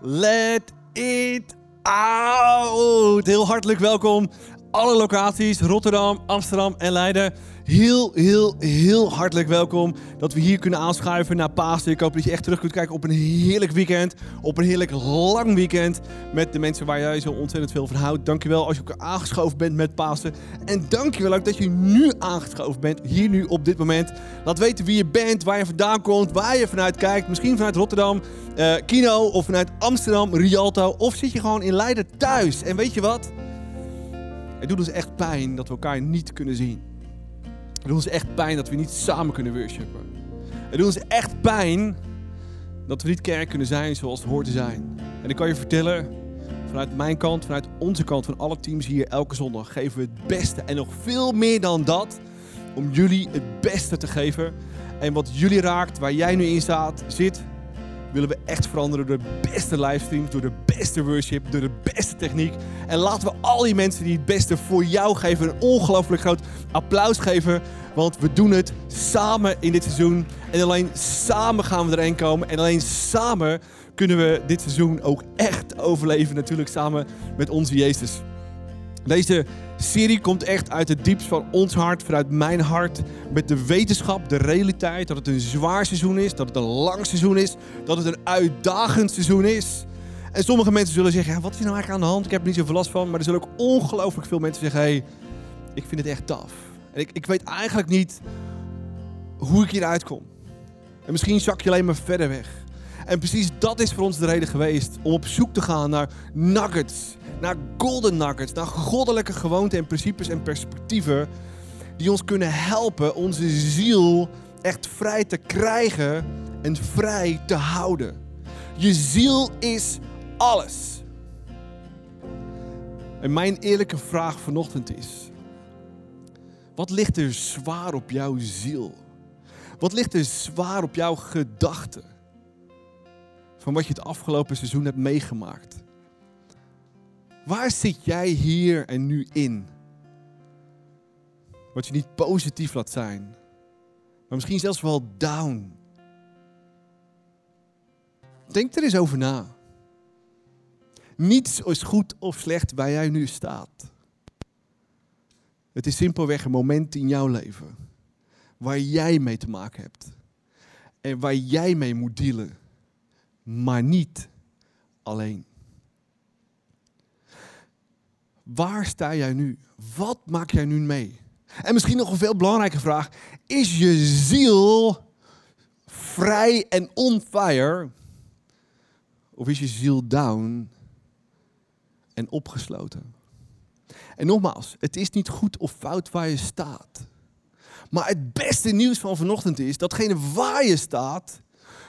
Let it out. Heel hartelijk welkom. Alle locaties, Rotterdam, Amsterdam en Leiden. Heel, heel, heel hartelijk welkom dat we hier kunnen aanschuiven naar Pasen. Ik hoop dat je echt terug kunt kijken op een heerlijk weekend. Op een heerlijk lang weekend met de mensen waar jij zo ontzettend veel van houdt. Dankjewel als je ook aangeschoven bent met Pasen. En dankjewel ook dat je nu aangeschoven bent, hier nu op dit moment. Laat weten wie je bent, waar je vandaan komt, waar je vanuit kijkt. Misschien vanuit Rotterdam, uh, Kino of vanuit Amsterdam, Rialto. Of zit je gewoon in Leiden thuis. En weet je wat? Het doet ons echt pijn dat we elkaar niet kunnen zien. Het doet ons echt pijn dat we niet samen kunnen worshipen. Het doet ons echt pijn dat we niet kerk kunnen zijn zoals het hoort te zijn. En ik kan je vertellen, vanuit mijn kant, vanuit onze kant, van alle teams hier elke zondag geven we het beste. En nog veel meer dan dat, om jullie het beste te geven. En wat jullie raakt, waar jij nu in staat, zit, willen we echt veranderen door de beste livestreams, door de beste worship, door de beste techniek. En laten we al die mensen die het beste voor jou geven een ongelooflijk groot applaus geven. Want we doen het samen in dit seizoen. En alleen samen gaan we erin komen. En alleen samen kunnen we dit seizoen ook echt overleven. Natuurlijk samen met onze Jezus. Deze serie komt echt uit het diepst van ons hart, vanuit mijn hart. Met de wetenschap, de realiteit, dat het een zwaar seizoen is, dat het een lang seizoen is, dat het een uitdagend seizoen is. En sommige mensen zullen zeggen, ja, wat is nou eigenlijk aan de hand? Ik heb er niet zoveel last van. Maar er zullen ook ongelooflijk veel mensen zeggen, hey, ik vind het echt taf. En ik, ik weet eigenlijk niet hoe ik hieruit kom. En misschien zak je alleen maar verder weg. En precies dat is voor ons de reden geweest om op zoek te gaan naar nuggets, naar golden nuggets, naar goddelijke gewoonten en principes en perspectieven die ons kunnen helpen onze ziel echt vrij te krijgen en vrij te houden. Je ziel is alles. En mijn eerlijke vraag vanochtend is: wat ligt er zwaar op jouw ziel? Wat ligt er zwaar op jouw gedachten? Van wat je het afgelopen seizoen hebt meegemaakt. Waar zit jij hier en nu in? Wat je niet positief laat zijn, maar misschien zelfs wel down. Denk er eens over na. Niets is goed of slecht waar jij nu staat. Het is simpelweg een moment in jouw leven waar jij mee te maken hebt. En waar jij mee moet dealen. Maar niet alleen. Waar sta jij nu? Wat maak jij nu mee? En misschien nog een veel belangrijke vraag. Is je ziel vrij en on fire? Of is je ziel down en opgesloten? En nogmaals, het is niet goed of fout waar je staat. Maar het beste nieuws van vanochtend is, datgene waar je staat,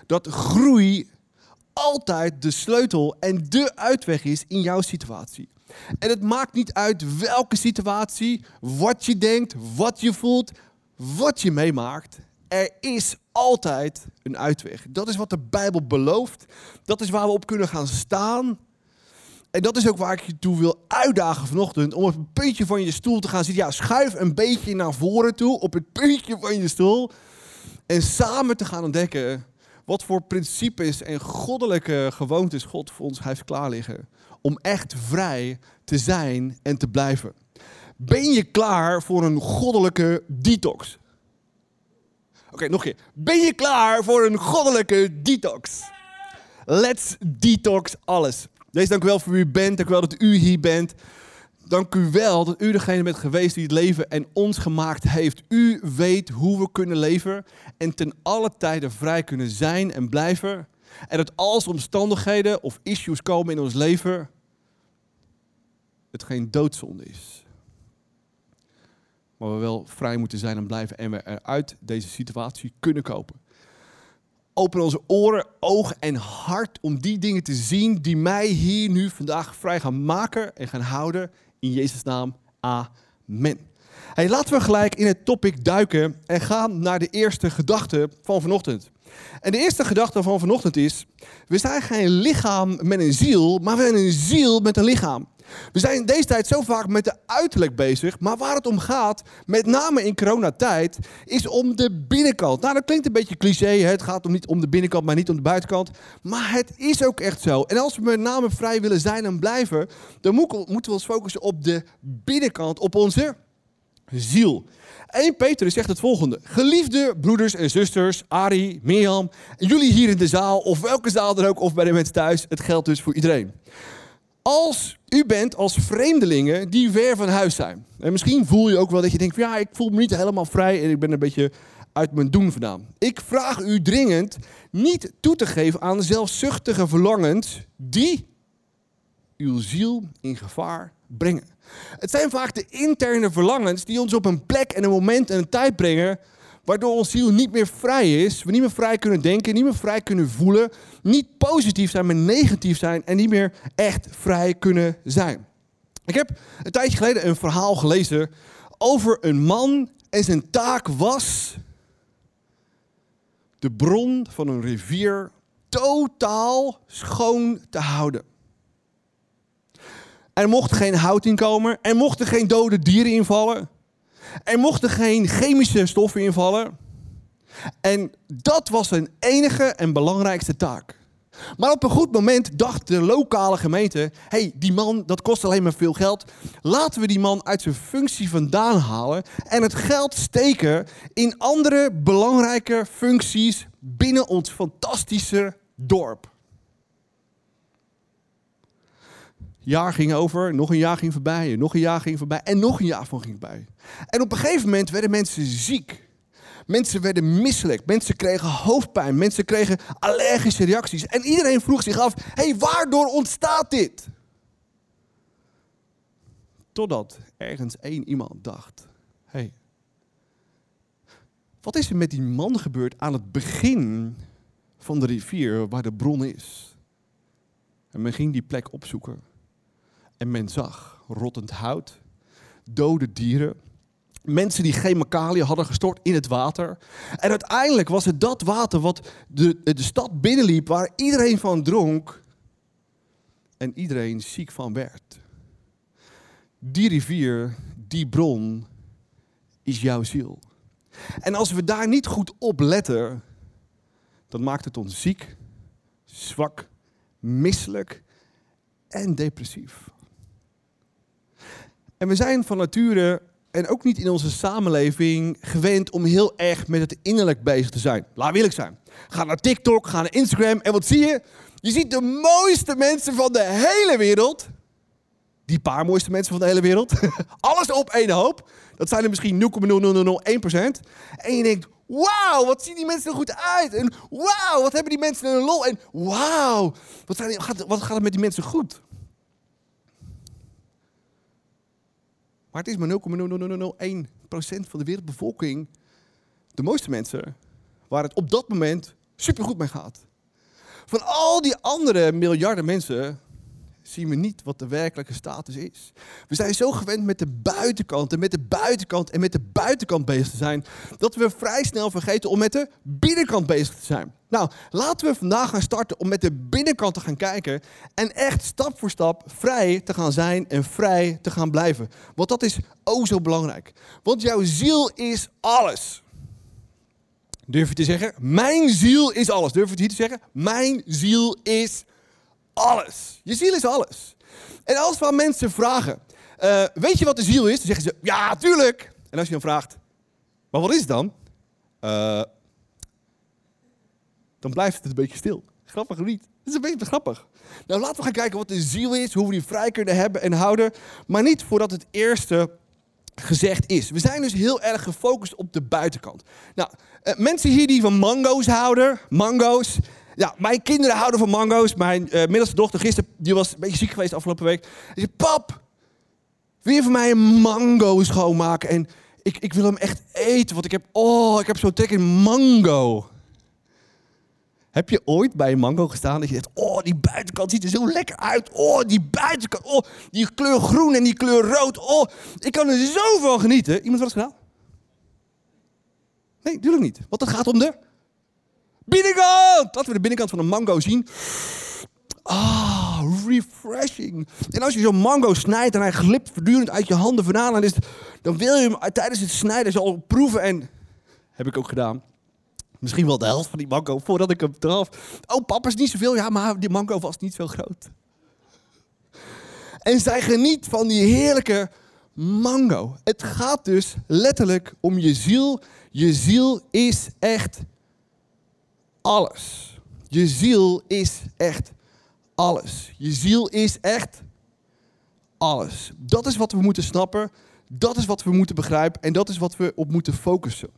dat groei altijd de sleutel en de uitweg is in jouw situatie. En het maakt niet uit welke situatie, wat je denkt, wat je voelt, wat je meemaakt. Er is altijd een uitweg. Dat is wat de Bijbel belooft. Dat is waar we op kunnen gaan staan. En dat is ook waar ik je toe wil uitdagen vanochtend. Om op het puntje van je stoel te gaan zitten. Ja, schuif een beetje naar voren toe. Op het puntje van je stoel. En samen te gaan ontdekken. Wat voor principes en goddelijke gewoontes God voor ons heeft klaarliggen. Om echt vrij te zijn en te blijven. Ben je klaar voor een goddelijke detox? Oké, nog een keer. Ben je klaar voor een goddelijke detox? Let's detox alles. Deze dank u wel voor wie u bent. Dank u wel dat u hier bent. Dank u wel dat u degene bent geweest die het leven en ons gemaakt heeft. U weet hoe we kunnen leven en ten alle tijden vrij kunnen zijn en blijven. En dat als omstandigheden of issues komen in ons leven, het geen doodzonde is. Maar we wel vrij moeten zijn en blijven en we eruit deze situatie kunnen kopen. Open onze oren, ogen en hart om die dingen te zien die mij hier nu vandaag vrij gaan maken en gaan houden. In Jezus' naam. Amen. Hey, laten we gelijk in het topic duiken en gaan naar de eerste gedachte van vanochtend. En de eerste gedachte van vanochtend is: we zijn geen lichaam met een ziel, maar we zijn een ziel met een lichaam. We zijn in deze tijd zo vaak met de uiterlijk bezig, maar waar het om gaat, met name in coronatijd, is om de binnenkant. Nou, dat klinkt een beetje cliché, het gaat om niet om de binnenkant, maar niet om de buitenkant. Maar het is ook echt zo. En als we met name vrij willen zijn en blijven, dan moeten we ons focussen op de binnenkant, op onze ziel. 1 Petrus zegt het volgende. Geliefde broeders en zusters, Ari, Mirjam, jullie hier in de zaal, of welke zaal dan ook, of bij de mensen thuis, het geldt dus voor iedereen. Als u bent als vreemdelingen die ver van huis zijn. En misschien voel je ook wel dat je denkt, ja, ik voel me niet helemaal vrij en ik ben een beetje uit mijn doen vandaan. Ik vraag u dringend niet toe te geven aan zelfzuchtige verlangens die uw ziel in gevaar brengen. Het zijn vaak de interne verlangens die ons op een plek en een moment en een tijd brengen waardoor ons ziel niet meer vrij is. We niet meer vrij kunnen denken, niet meer vrij kunnen voelen. Niet positief zijn, maar negatief zijn en niet meer echt vrij kunnen zijn. Ik heb een tijdje geleden een verhaal gelezen over een man en zijn taak was de bron van een rivier totaal schoon te houden. Er mocht geen hout in komen, er mochten geen dode dieren invallen. Er mochten geen chemische stoffen invallen. En dat was zijn enige en belangrijkste taak. Maar op een goed moment dacht de lokale gemeente: hey, die man, dat kost alleen maar veel geld. Laten we die man uit zijn functie vandaan halen en het geld steken in andere belangrijke functies binnen ons fantastische dorp. Jaar ging over, nog een jaar ging voorbij, nog een jaar ging voorbij en nog een jaar van ging voorbij. En op een gegeven moment werden mensen ziek. Mensen werden misselijk, mensen kregen hoofdpijn, mensen kregen allergische reacties. En iedereen vroeg zich af, hey, waardoor ontstaat dit? Totdat ergens één iemand dacht, hey, wat is er met die man gebeurd aan het begin van de rivier waar de bron is? En men ging die plek opzoeken. En men zag rottend hout, dode dieren, mensen die chemicaliën hadden gestort in het water. En uiteindelijk was het dat water wat de, de stad binnenliep, waar iedereen van dronk en iedereen ziek van werd. Die rivier, die bron, is jouw ziel. En als we daar niet goed op letten, dan maakt het ons ziek, zwak, misselijk en depressief. En we zijn van nature en ook niet in onze samenleving gewend om heel erg met het innerlijk bezig te zijn. Laat eerlijk zijn. Ga naar TikTok, ga naar Instagram en wat zie je? Je ziet de mooiste mensen van de hele wereld. Die paar mooiste mensen van de hele wereld. Alles op één hoop. Dat zijn er misschien 0,0001%. En je denkt, wauw, wat zien die mensen er goed uit. En wauw, wat hebben die mensen een lol. En wauw, wat, wat gaat het met die mensen goed. Maar het is maar 0,0001% van de wereldbevolking, de mooiste mensen, waar het op dat moment supergoed mee gaat. Van al die andere miljarden mensen zien we niet wat de werkelijke status is. We zijn zo gewend met de buitenkant en met de buitenkant en met de buitenkant bezig te zijn, dat we vrij snel vergeten om met de binnenkant bezig te zijn. Nou, laten we vandaag gaan starten om met de binnenkant te gaan kijken en echt stap voor stap vrij te gaan zijn en vrij te gaan blijven. Want dat is oh zo belangrijk. Want jouw ziel is alles. Durf je te zeggen? Mijn ziel is alles. Durf je het hier te zeggen? Mijn ziel is alles. Je ziel is alles. En als we mensen vragen, uh, weet je wat de ziel is? Dan zeggen ze, ja, tuurlijk. En als je dan vraagt, maar wat is het dan? Uh, dan blijft het een beetje stil. Grappig niet? Het is een beetje grappig. Nou, laten we gaan kijken wat de ziel is, hoe we die vrij kunnen hebben en houden. Maar niet voordat het eerste gezegd is. We zijn dus heel erg gefocust op de buitenkant. Nou, uh, mensen hier die van mango's houden, mango's. Ja, mijn kinderen houden van mango's. Mijn uh, middelste dochter gisteren, die was een beetje ziek geweest afgelopen week. Die zei, pap, wil je voor mij een mango schoonmaken? En ik, ik wil hem echt eten, want ik heb, oh, ik heb zo'n trek in mango. Heb je ooit bij een mango gestaan dat je zegt, oh, die buitenkant ziet er zo lekker uit. Oh, die buitenkant, oh, die kleur groen en die kleur rood. Oh, ik kan er zo van genieten. Iemand wat gedaan? Nee, natuurlijk niet. Want het gaat om de binnenkant. Laten we de binnenkant van een mango zien. Ah, refreshing. En als je zo'n mango snijdt en hij glipt voortdurend uit je handen vandaan, dan, is dan wil je hem tijdens het snijden al proeven. En heb ik ook gedaan. Misschien wel de helft van die mango voordat ik hem eraf. Oh, papa is niet zoveel. Ja, maar die mango was niet zo groot. En zij geniet van die heerlijke mango. Het gaat dus letterlijk om je ziel. Je ziel is echt alles. Je ziel is echt alles. Je ziel is echt alles. Dat is wat we moeten snappen. Dat is wat we moeten begrijpen. En dat is wat we op moeten focussen.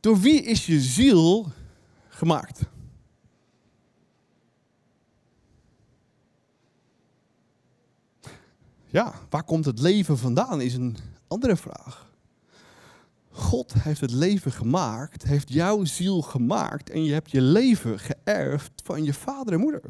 Door wie is je ziel gemaakt? Ja, waar komt het leven vandaan is een andere vraag. God heeft het leven gemaakt, heeft jouw ziel gemaakt en je hebt je leven geërfd van je vader en moeder.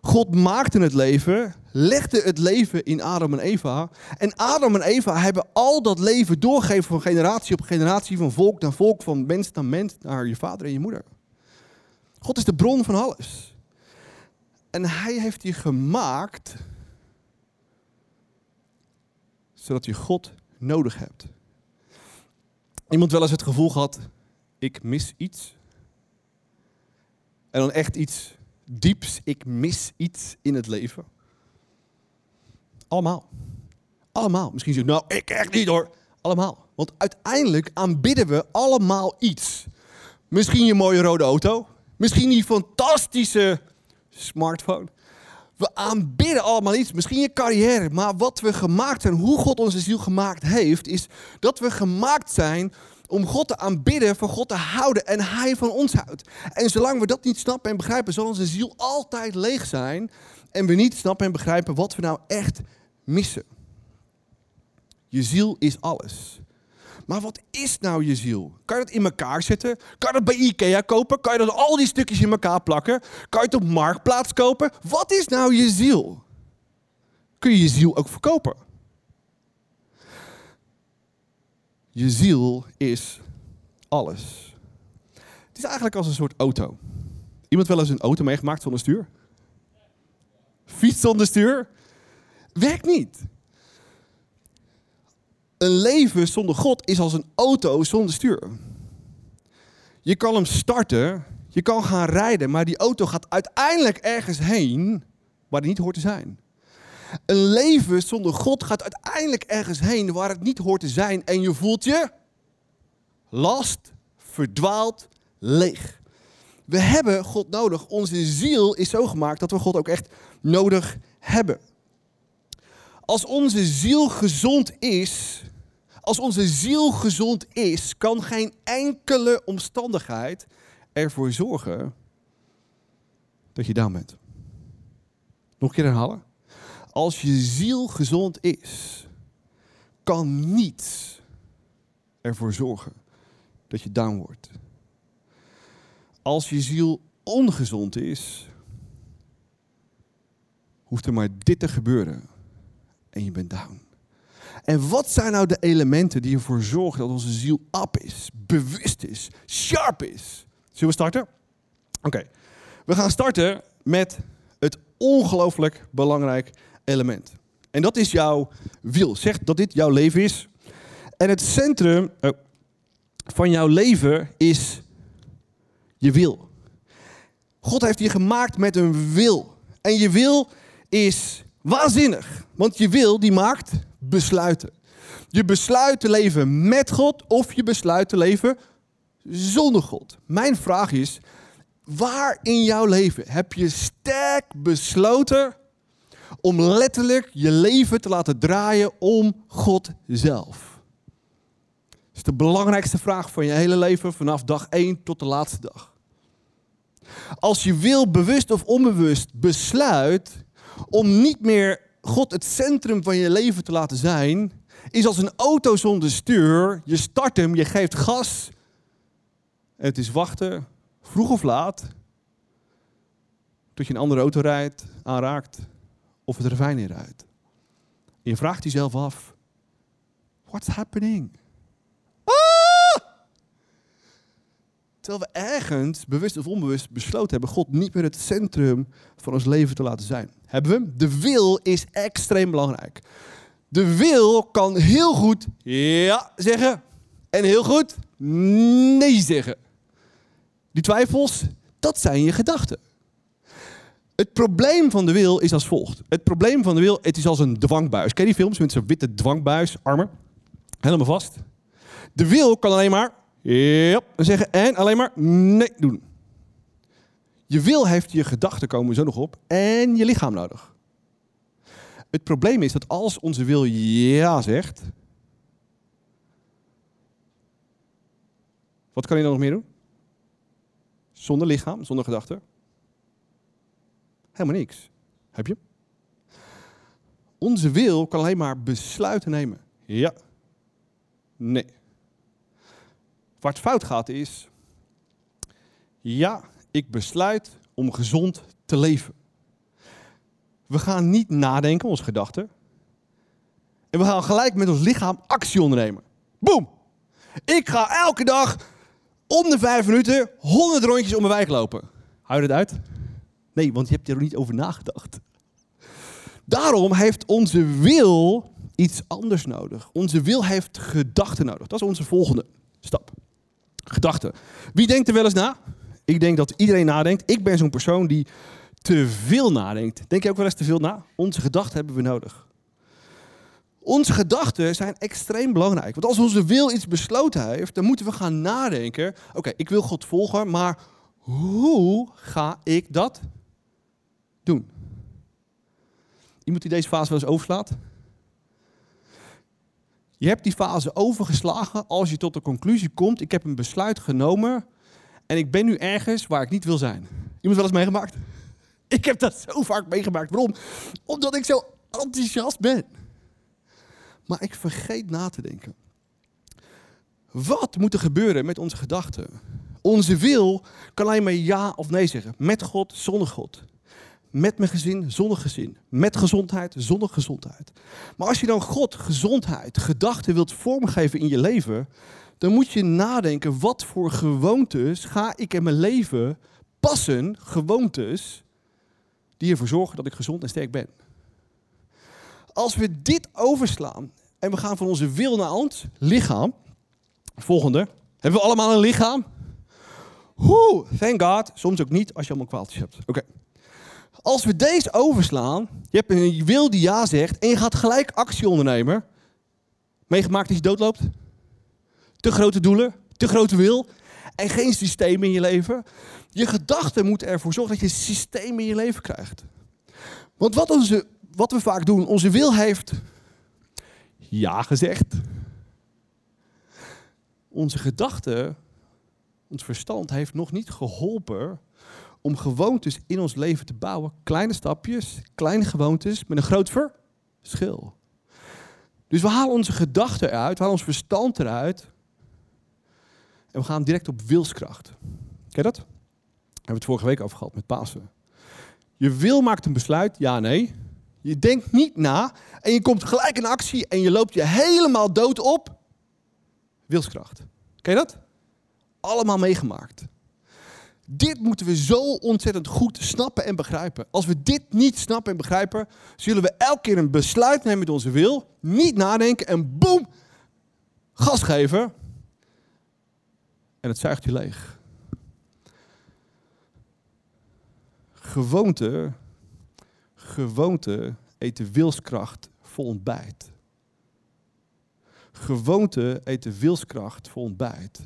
God maakte het leven, legde het leven in Adam en Eva. En Adam en Eva hebben al dat leven doorgegeven van generatie op generatie, van volk naar volk, van mens naar mens, naar je vader en je moeder. God is de bron van alles. En hij heeft je gemaakt zodat je God nodig hebt. Iemand wel eens het gevoel gehad, ik mis iets. En dan echt iets dieps, ik mis iets in het leven. Allemaal. Allemaal. Misschien zeg nou, ik echt niet hoor. Allemaal. Want uiteindelijk aanbidden we allemaal iets. Misschien je mooie rode auto. Misschien die fantastische smartphone. We aanbidden allemaal iets, misschien je carrière, maar wat we gemaakt zijn, hoe God onze ziel gemaakt heeft, is dat we gemaakt zijn om God te aanbidden, voor God te houden en Hij van ons houdt. En zolang we dat niet snappen en begrijpen, zal onze ziel altijd leeg zijn en we niet snappen en begrijpen wat we nou echt missen. Je ziel is alles. Maar wat is nou je ziel? Kan je dat in elkaar zetten? Kan je dat bij Ikea kopen? Kan je dat al die stukjes in elkaar plakken? Kan je het op Marktplaats kopen? Wat is nou je ziel? Kun je je ziel ook verkopen? Je ziel is alles. Het is eigenlijk als een soort auto. Iemand wel eens een auto meegemaakt zonder stuur? Fiets zonder stuur? Werkt niet. Een leven zonder God is als een auto zonder stuur. Je kan hem starten, je kan gaan rijden, maar die auto gaat uiteindelijk ergens heen waar het niet hoort te zijn. Een leven zonder God gaat uiteindelijk ergens heen waar het niet hoort te zijn en je voelt je last, verdwaald, leeg. We hebben God nodig. Onze ziel is zo gemaakt dat we God ook echt nodig hebben. Als onze ziel gezond is, als onze ziel gezond is, kan geen enkele omstandigheid ervoor zorgen dat je down bent. Nog een keer herhalen. Als je ziel gezond is, kan niets ervoor zorgen dat je down wordt. Als je ziel ongezond is, hoeft er maar dit te gebeuren en je bent down. En wat zijn nou de elementen die ervoor zorgen dat onze ziel up is, bewust is, sharp is? Zullen we starten? Oké, we gaan starten met het ongelooflijk belangrijk element. En dat is jouw wil. Zeg dat dit jouw leven is. En het centrum oh, van jouw leven is je wil. God heeft je gemaakt met een wil. En je wil is waanzinnig. Want je wil die maakt besluiten. Je besluit te leven met God of je besluit te leven zonder God. Mijn vraag is, waar in jouw leven heb je sterk besloten om letterlijk je leven te laten draaien om God zelf? Dat is de belangrijkste vraag van je hele leven vanaf dag 1 tot de laatste dag. Als je wil, bewust of onbewust, besluit om niet meer God het centrum van je leven te laten zijn, is als een auto zonder stuur. Je start hem, je geeft gas. Het is wachten, vroeg of laat, tot je een andere auto rijdt, aanraakt of het ravijn inrijdt. je vraagt jezelf af, what's happening? Terwijl we ergens, bewust of onbewust, besloten hebben God niet meer het centrum van ons leven te laten zijn. Hebben we? De wil is extreem belangrijk. De wil kan heel goed ja zeggen en heel goed nee zeggen. Die twijfels, dat zijn je gedachten. Het probleem van de wil is als volgt. Het probleem van de wil, het is als een dwangbuis. Ken je die films met zo'n witte dwangbuis, armen? Helemaal vast. De wil kan alleen maar ja zeggen en alleen maar nee doen. Je wil heeft je gedachten komen zo nog op en je lichaam nodig. Het probleem is dat als onze wil ja zegt, wat kan je dan nog meer doen? Zonder lichaam, zonder gedachten? Helemaal niks. Heb je? Onze wil kan alleen maar besluiten nemen. Ja. Nee. Waar het fout gaat is, ja, ik besluit om gezond te leven. We gaan niet nadenken, onze gedachten. En we gaan gelijk met ons lichaam actie ondernemen. Boom! Ik ga elke dag om de vijf minuten 100 rondjes om mijn wijk lopen. Hou je uit? Nee, want je hebt er niet over nagedacht. Daarom heeft onze wil iets anders nodig. Onze wil heeft gedachten nodig. Dat is onze volgende stap. Gedachten. Wie denkt er wel eens na? Ik denk dat iedereen nadenkt. Ik ben zo'n persoon die te veel nadenkt. Denk je ook wel eens te veel na? Onze gedachten hebben we nodig. Onze gedachten zijn extreem belangrijk. Want als onze wil iets besloten heeft, dan moeten we gaan nadenken. Oké, ik wil God volgen, maar hoe ga ik dat doen? Iemand die deze fase wel eens overslaat? Je hebt die fase overgeslagen als je tot de conclusie komt: ik heb een besluit genomen en ik ben nu ergens waar ik niet wil zijn. Iemand wel eens meegemaakt? Ik heb dat zo vaak meegemaakt. Waarom? Omdat ik zo enthousiast ben. Maar ik vergeet na te denken. Wat moet er gebeuren met onze gedachten? Onze wil kan alleen maar ja of nee zeggen. Met God, zonder God. Met mijn gezin, zonder gezin. Met gezondheid, zonder gezondheid. Maar als je dan God, gezondheid, gedachten wilt vormgeven in je leven, dan moet je nadenken, wat voor gewoontes ga ik in mijn leven passen, gewoontes, die ervoor zorgen dat ik gezond en sterk ben. Als we dit overslaan en we gaan van onze wil naar ons lichaam, volgende, hebben we allemaal een lichaam? Hoe, thank God, soms ook niet als je allemaal kwaaltjes hebt. Oké. Als we deze overslaan, je hebt een wil die ja zegt en je gaat gelijk actie ondernemen. Meegemaakt dat je doodloopt? Te grote doelen, te grote wil en geen systeem in je leven. Je gedachten moeten ervoor zorgen dat je een systeem in je leven krijgt. Want wat, onze, wat we vaak doen, onze wil heeft ja gezegd. Onze gedachten, ons verstand heeft nog niet geholpen om gewoontes in ons leven te bouwen. Kleine stapjes, kleine gewoontes met een groot verschil. Dus we halen onze gedachten eruit, we halen ons verstand eruit. En we gaan direct op wilskracht. Ken je dat? Daar hebben we het vorige week over gehad met Pasen. Je wil maakt een besluit, ja, nee. Je denkt niet na en je komt gelijk in actie en je loopt je helemaal dood op. Wilskracht. Ken je dat? Allemaal meegemaakt. Dit moeten we zo ontzettend goed snappen en begrijpen. Als we dit niet snappen en begrijpen, zullen we elke keer een besluit nemen met onze wil, niet nadenken en boem, gas geven. En het zuigt je leeg. Gewoonte, gewoonte eten wilskracht vol ontbijt. Gewoonte eten wilskracht vol ontbijt.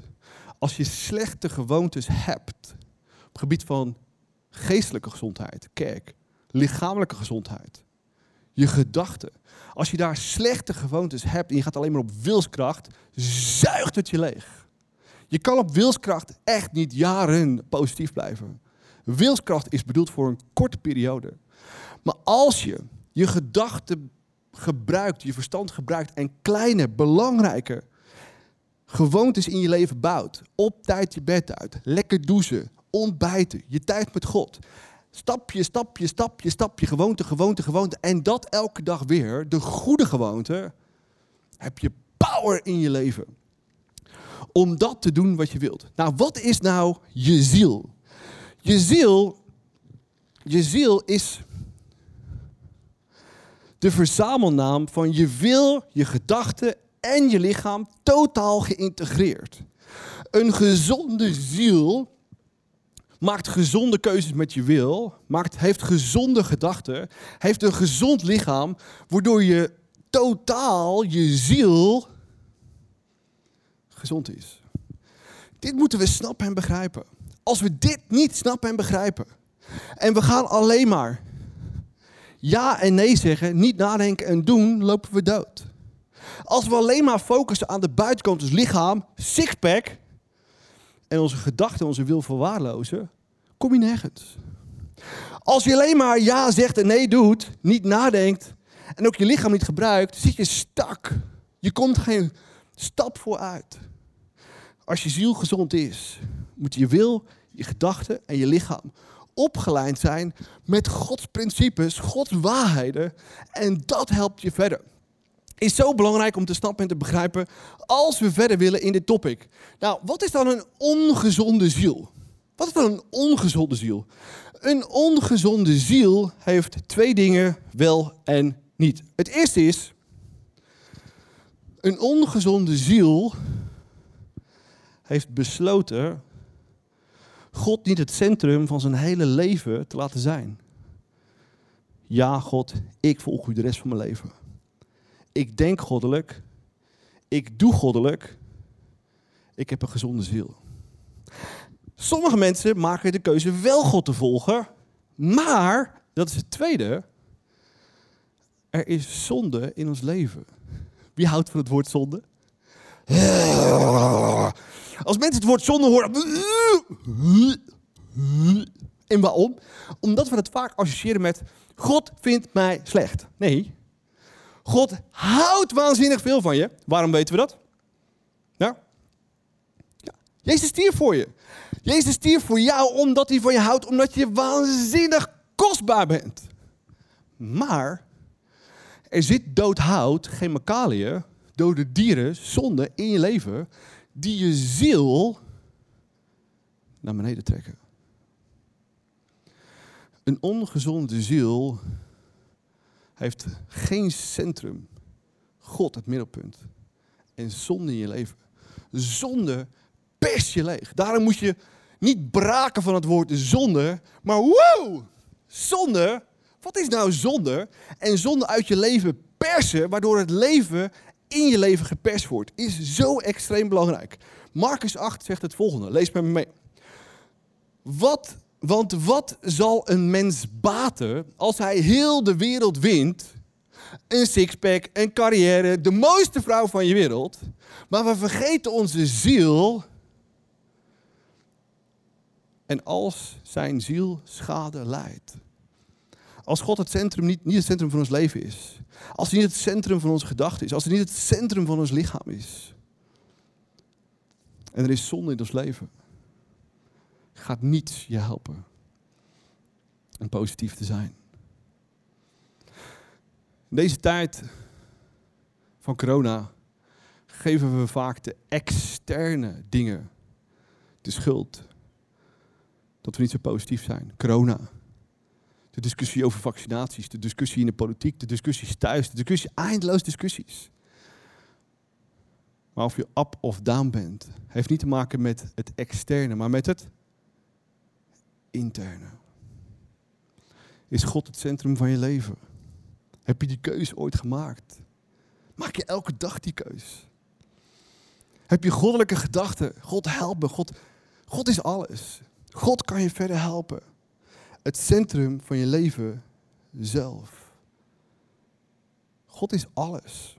Als je slechte gewoontes hebt, gebied van geestelijke gezondheid, kerk, lichamelijke gezondheid, je gedachten. Als je daar slechte gewoontes hebt en je gaat alleen maar op wilskracht, zuigt het je leeg. Je kan op wilskracht echt niet jaren positief blijven. Wilskracht is bedoeld voor een korte periode. Maar als je je gedachten gebruikt, je verstand gebruikt en kleine, belangrijke gewoontes in je leven bouwt, op tijd je bed uit, lekker douchen, ontbijten, je tijd met God. Stapje, stapje, stapje, stapje, gewoonte, gewoonte, gewoonte. En dat elke dag weer, de goede gewoonte, heb je power in je leven. om dat te doen wat je wilt. Nou, wat is nou je ziel? Je ziel, je ziel is de verzamelnaam van je wil, je gedachten en je lichaam totaal geïntegreerd. Een gezonde ziel maakt gezonde keuzes met je wil, maakt, heeft gezonde gedachten, heeft een gezond lichaam, waardoor je totaal, je ziel, gezond is. Dit moeten we snappen en begrijpen. Als we dit niet snappen en begrijpen, en we gaan alleen maar ja en nee zeggen, niet nadenken en doen, lopen we dood. Als we alleen maar focussen aan de buitenkant, dus lichaam, sixpack, en onze gedachten, onze wil verwaarlozen, kom je nergens. Als je alleen maar ja zegt en nee doet, niet nadenkt en ook je lichaam niet gebruikt, zit je stak. Je komt geen stap vooruit. Als je ziel gezond is, moet je wil, je gedachten en je lichaam opgeleid zijn met Gods principes, Gods waarheden. En dat helpt je verder. Is zo belangrijk om te snappen en te begrijpen als we verder willen in dit topic. Nou, wat is dan een ongezonde ziel? Wat is dan een ongezonde ziel? Een ongezonde ziel heeft twee dingen wel en niet. Het eerste is, een ongezonde ziel heeft besloten God niet het centrum van zijn hele leven te laten zijn. Ja, God, ik volg u de rest van mijn leven. Ik denk goddelijk. Ik doe goddelijk. Ik heb een gezonde ziel. Sommige mensen maken de keuze wel God te volgen, maar, dat is het tweede, er is zonde in ons leven. Wie houdt van het woord zonde? Als mensen het woord zonde horen. En waarom? Omdat we het vaak associëren met God vindt mij slecht. Nee. God houdt waanzinnig veel van je. Waarom weten we dat? Ja? Jezus stierf voor je. Jezus stierf voor jou omdat hij van je houdt, omdat je waanzinnig kostbaar bent. Maar er zit dood hout, chemicaliën, dode dieren, zonde in je leven die je ziel naar beneden trekken. Een ongezonde ziel heeft geen centrum. God het middelpunt. En zonde in je leven. Zonde pers je leeg. Daarom moet je niet braken van het woord zonde, maar wow! Zonde, wat is nou zonde? En zonde uit je leven persen, waardoor het leven in je leven geperst wordt, is zo extreem belangrijk. Marcus 8 zegt het volgende. Lees met me mee. Wat, want wat zal een mens baten als hij heel de wereld wint? Een sixpack, een carrière, de mooiste vrouw van je wereld. Maar we vergeten onze ziel. En als zijn ziel schade leidt. Als God het centrum niet, niet het centrum van ons leven is. Als hij niet het centrum van onze gedachten is. Als hij niet het centrum van ons lichaam is. En er is zonde in ons leven. Gaat niets je helpen. Om positief te zijn. In deze tijd van corona geven we vaak de externe dingen de schuld. Dat we niet zo positief zijn. Corona de discussie over vaccinaties, de discussie in de politiek, de discussies thuis, de discussie, eindeloos discussies. Maar of je up of down bent, heeft niet te maken met het externe, maar met het interne. Is God het centrum van je leven? Heb je die keuze ooit gemaakt? Maak je elke dag die keus? Heb je goddelijke gedachten? God helpen. God, God is alles. God kan je verder helpen het centrum van je leven zelf. God is alles.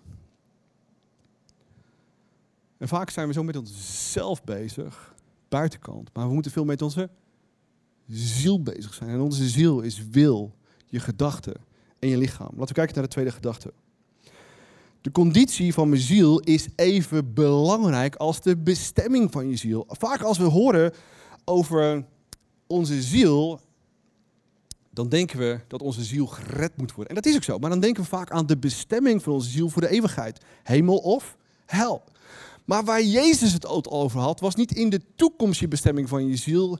En vaak zijn we zo met onszelf bezig, buitenkant. Maar we moeten veel met onze ziel bezig zijn. En onze ziel is wil, je gedachten en je lichaam. Laten we kijken naar de tweede gedachte. De conditie van mijn ziel is even belangrijk als de bestemming van je ziel. Vaak als we horen over onze ziel, dan denken we dat onze ziel gered moet worden. En dat is ook zo. Maar dan denken we vaak aan de bestemming van onze ziel voor de eeuwigheid. Hemel of hel. Maar waar Jezus het over had, was niet in de toekomst je bestemming van je ziel,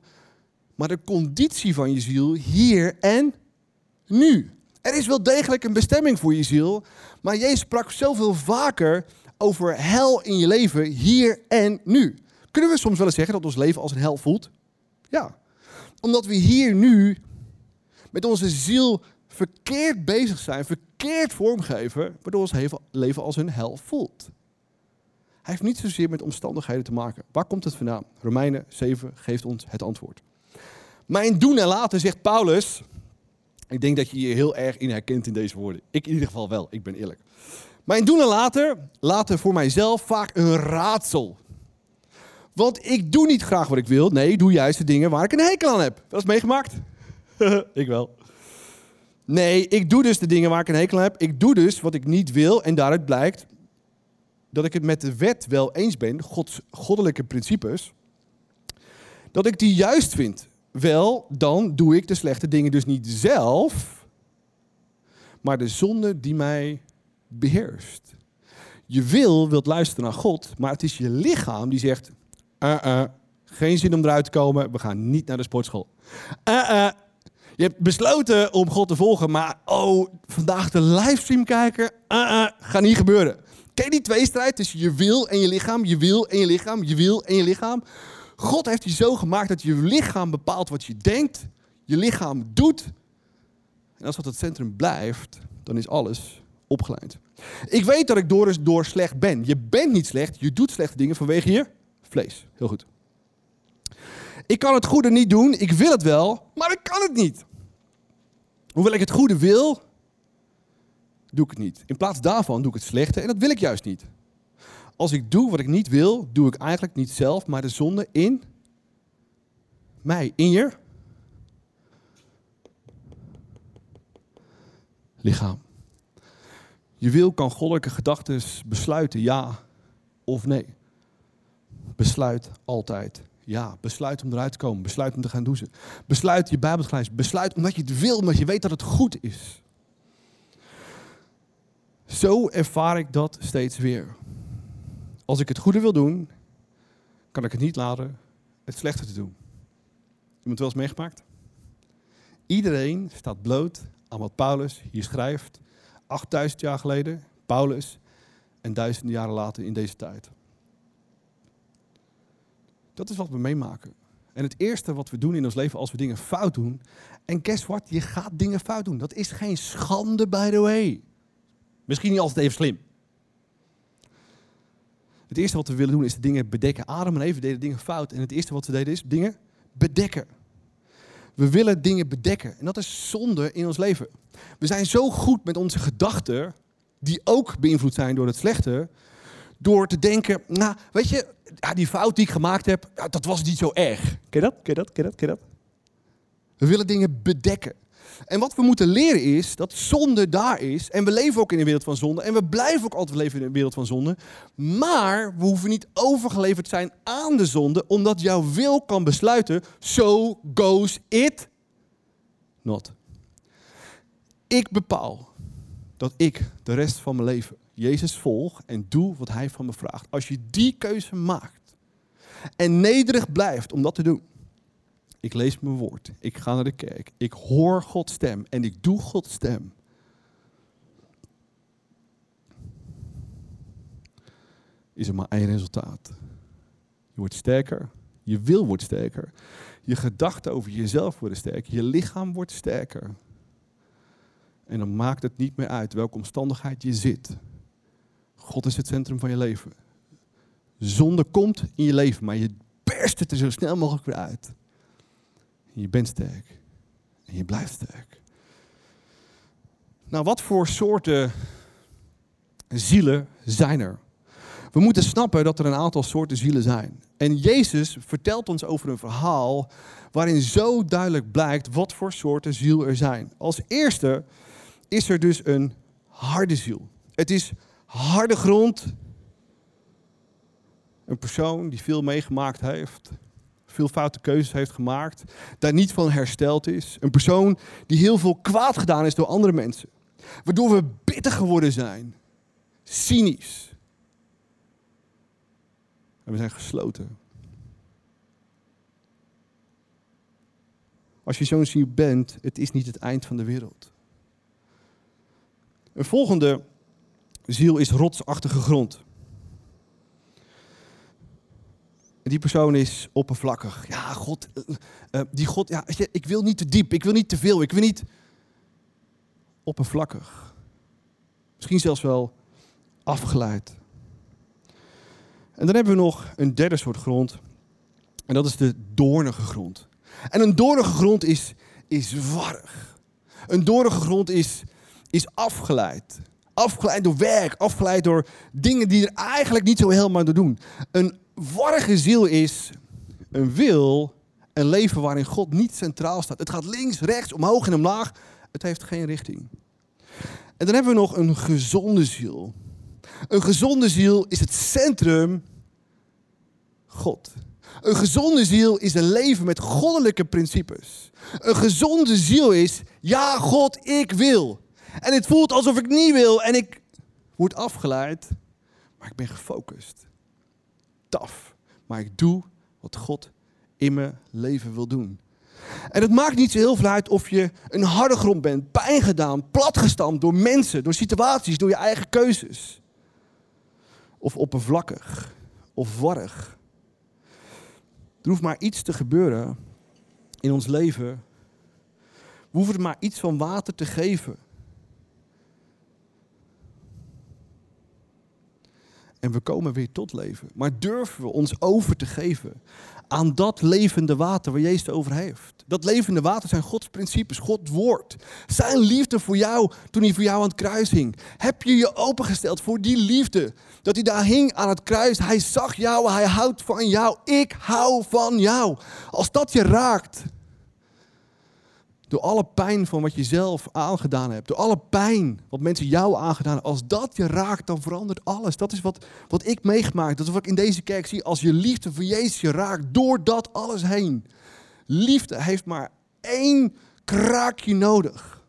maar de conditie van je ziel hier en nu. Er is wel degelijk een bestemming voor je ziel, maar Jezus sprak zoveel vaker over hel in je leven, hier en nu. Kunnen we soms wel eens zeggen dat ons leven als een hel voelt? Ja, omdat we hier nu met onze ziel verkeerd bezig zijn, verkeerd vormgeven, waardoor ons leven als een hel voelt. Hij heeft niet zozeer met omstandigheden te maken. Waar komt het vandaan? Romeinen 7 geeft ons het antwoord. In doen en laten zegt Paulus, ik denk dat je je heel erg in herkent in deze woorden. Ik in ieder geval wel, ik ben eerlijk. In doen en laten, laten voor mijzelf vaak een raadsel. Want ik doe niet graag wat ik wil. Nee, ik doe juist de dingen waar ik een hekel aan heb. Dat is meegemaakt? ik wel. Nee, ik doe dus de dingen waar ik een hekel aan heb. Ik doe dus wat ik niet wil. En daaruit blijkt dat ik het met de wet wel eens ben, Gods goddelijke principes, dat ik die juist vind. Wel, dan doe ik de slechte dingen dus niet zelf, maar de zonde die mij beheerst. Je wil wilt luisteren naar God, maar het is je lichaam die zegt: uh -uh, geen zin om eruit te komen, we gaan niet naar de sportschool. Uh je hebt besloten om God te volgen, maar oh, vandaag de livestream kijken, gaat niet gebeuren. Ken die tweestrijd tussen je wil en je lichaam, je wil en je lichaam, je wil en je lichaam? God heeft je zo gemaakt dat je lichaam bepaalt wat je denkt, je lichaam doet. En als dat het centrum blijft, dan is alles opgeleid. Ik weet dat ik door, door slecht ben. Je bent niet slecht, je doet slechte dingen vanwege je vlees. Heel goed. Ik kan het goede niet doen, ik wil het wel, maar ik kan het niet. Hoewel ik het goede wil, doe ik het niet. In plaats daarvan doe ik het slechte en dat wil ik juist niet. Als ik doe wat ik niet wil, doe ik eigenlijk niet zelf, maar de zonde in mij, in je lichaam. Je wil kan goddelijke gedachten besluiten ja of nee. Besluit altijd ja. Besluit om eruit te komen. Besluit om te gaan douchen. Besluit je Bijbel. Besluit omdat je het wil, omdat je weet dat het goed is. Zo ervaar ik dat steeds weer. Als ik het goede wil doen, kan ik het niet laten het slechte te doen. Iemand wel eens meegemaakt? Iedereen staat bloot aan wat Paulus hier schrijft. 8000 jaar geleden, Paulus, en duizenden jaren later in deze tijd. Dat is wat we meemaken. En het eerste wat we doen in ons leven als we dingen fout doen. En guess what? Je gaat dingen fout doen. Dat is geen schande, by the way. Misschien niet altijd even slim. Het eerste wat we willen doen is de dingen bedekken. Adam en Eva deden dingen fout. En het eerste wat ze deden is dingen bedekken. We willen dingen bedekken. En dat is zonde in ons leven. We zijn zo goed met onze gedachten, die ook beïnvloed zijn door het slechte, door te denken, nou, weet je, ja, die fout die ik gemaakt heb, ja, dat was niet zo erg. Ken je dat? Ken je dat? Ken je dat? Ken je dat? We willen dingen bedekken. En wat we moeten leren is dat zonde daar is. En we leven ook in een wereld van zonde. En we blijven ook altijd leven in een wereld van zonde. Maar we hoeven niet overgeleverd te zijn aan de zonde. Omdat jouw wil kan besluiten. So goes it not. Ik bepaal dat ik de rest van mijn leven Jezus volg en doe wat Hij van me vraagt. Als je die keuze maakt en nederig blijft om dat te doen. Ik lees mijn woord, ik ga naar de kerk, ik hoor Gods stem en ik doe Gods stem. Is er maar één resultaat. Je wordt sterker, je wil wordt sterker, je gedachten over jezelf worden sterker, je lichaam wordt sterker. En dan maakt het niet meer uit welke omstandigheid je zit. God is het centrum van je leven. Zonde komt in je leven, maar je perst het er zo snel mogelijk weer uit. Je bent sterk. En je blijft sterk. Nou, wat voor soorten zielen zijn er? We moeten snappen dat er een aantal soorten zielen zijn. En Jezus vertelt ons over een verhaal waarin zo duidelijk blijkt wat voor soorten ziel er zijn. Als eerste is er dus een harde ziel. Het is harde grond. Een persoon die veel meegemaakt heeft, veel foute keuzes heeft gemaakt, daar niet van hersteld is. Een persoon die heel veel kwaad gedaan is door andere mensen. Waardoor we bitter geworden zijn, cynisch. En we zijn gesloten. Als je zo'n ziel bent, het is niet het eind van de wereld. Een volgende ziel is rotsachtige grond. En die persoon is oppervlakkig. Ja, God, uh, uh, die God, ja, ik wil niet te diep, ik wil niet te veel, ik wil niet oppervlakkig. Misschien zelfs wel afgeleid. En dan hebben we nog een derde soort grond. En dat is de doornige grond. En een doornige grond is, is warrig. Een doornige grond is, is afgeleid. Afgeleid door werk, afgeleid door dingen die er eigenlijk niet zo helemaal door doen. Een warrige ziel is een wil, een leven waarin God niet centraal staat. Het gaat links, rechts, omhoog en omlaag. Het heeft geen richting. En dan hebben we nog een gezonde ziel. Een gezonde ziel is het centrum God. Een gezonde ziel is een leven met goddelijke principes. Een gezonde ziel is, ja God, ik wil. En het voelt alsof ik niet wil en ik word afgeleid, maar ik ben gefocust. Taf, maar ik doe wat God in mijn leven wil doen. En het maakt niet zo heel veel uit of je een harde grond bent, pijn gedaan, platgestampt door mensen, door situaties, door je eigen keuzes. Of oppervlakkig, of warrig. Er hoeft maar iets te gebeuren in ons leven. We hoeven er maar iets van water te geven. En we komen weer tot leven. Maar durven we ons over te geven aan dat levende water waar Jezus over heeft? Dat levende water zijn Gods principes, Gods woord. Zijn liefde voor jou toen hij voor jou aan het kruis hing. Heb je je opengesteld voor die liefde? Dat hij daar hing aan het kruis. Hij zag jou, hij houdt van jou. Ik hou van jou. Als dat je raakt, door alle pijn van wat je zelf aangedaan hebt. Door alle pijn wat mensen jou aangedaan hebben. Als dat je raakt, dan verandert alles. Dat is wat, wat ik meegemaakt. Dat is wat ik in deze kerk zie. Als je liefde voor Jezus je raakt, door dat alles heen. Liefde heeft maar één kraakje nodig.